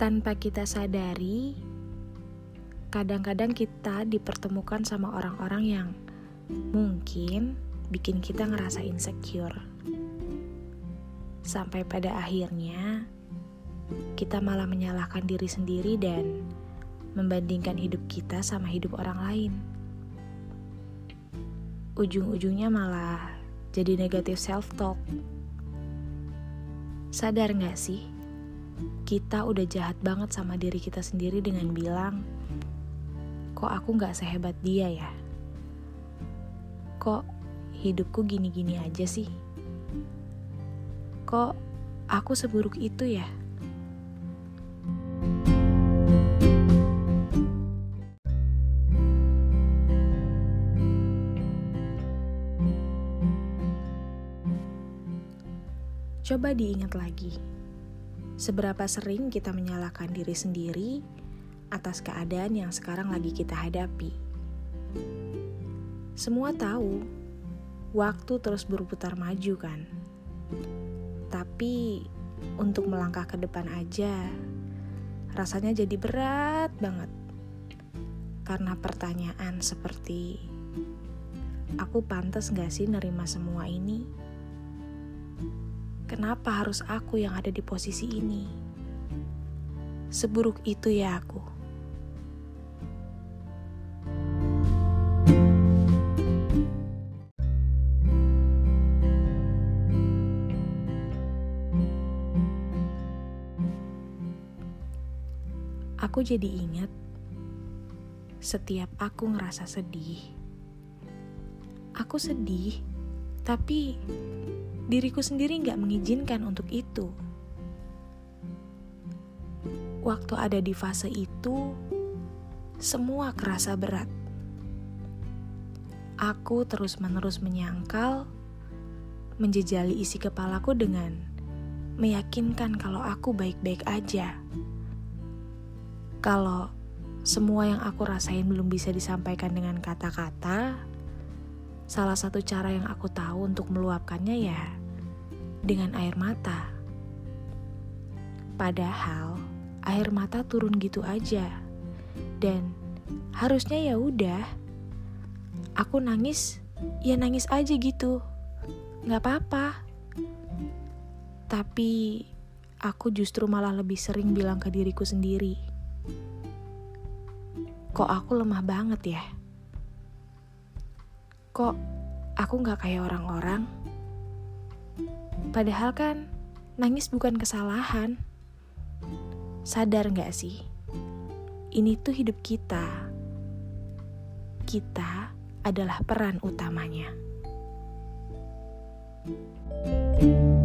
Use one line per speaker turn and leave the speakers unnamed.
Tanpa kita sadari, kadang-kadang kita dipertemukan sama orang-orang yang mungkin bikin kita ngerasa insecure. Sampai pada akhirnya, kita malah menyalahkan diri sendiri dan membandingkan hidup kita sama hidup orang lain. Ujung-ujungnya malah jadi negatif self-talk. Sadar gak sih? Kita udah jahat banget sama diri kita sendiri dengan bilang, kok aku gak sehebat dia ya? Kok hidupku gini-gini aja sih? Kok aku seburuk itu ya? Coba diingat lagi, seberapa sering kita menyalahkan diri sendiri atas keadaan yang sekarang lagi kita hadapi. Semua tahu, waktu terus berputar maju kan. Tapi untuk melangkah ke depan aja, rasanya jadi berat banget. Karena pertanyaan seperti, aku pantas gak sih nerima semua ini? Kenapa harus aku yang ada di posisi ini? Seburuk itu ya aku. Aku jadi ingat setiap aku ngerasa sedih. Aku sedih, tapi diriku sendiri nggak mengizinkan untuk itu. Waktu ada di fase itu, semua kerasa berat. Aku terus-menerus menyangkal, menjejali isi kepalaku dengan meyakinkan kalau aku baik-baik aja. Kalau semua yang aku rasain belum bisa disampaikan dengan kata-kata, salah satu cara yang aku tahu untuk meluapkannya ya dengan air mata. Padahal air mata turun gitu aja. Dan harusnya ya udah. Aku nangis, ya nangis aja gitu. Nggak apa-apa. Tapi aku justru malah lebih sering bilang ke diriku sendiri. Kok aku lemah banget ya? kok aku gak kayak orang-orang. Padahal kan nangis bukan kesalahan. Sadar gak sih? Ini tuh hidup kita. Kita adalah peran utamanya. thank you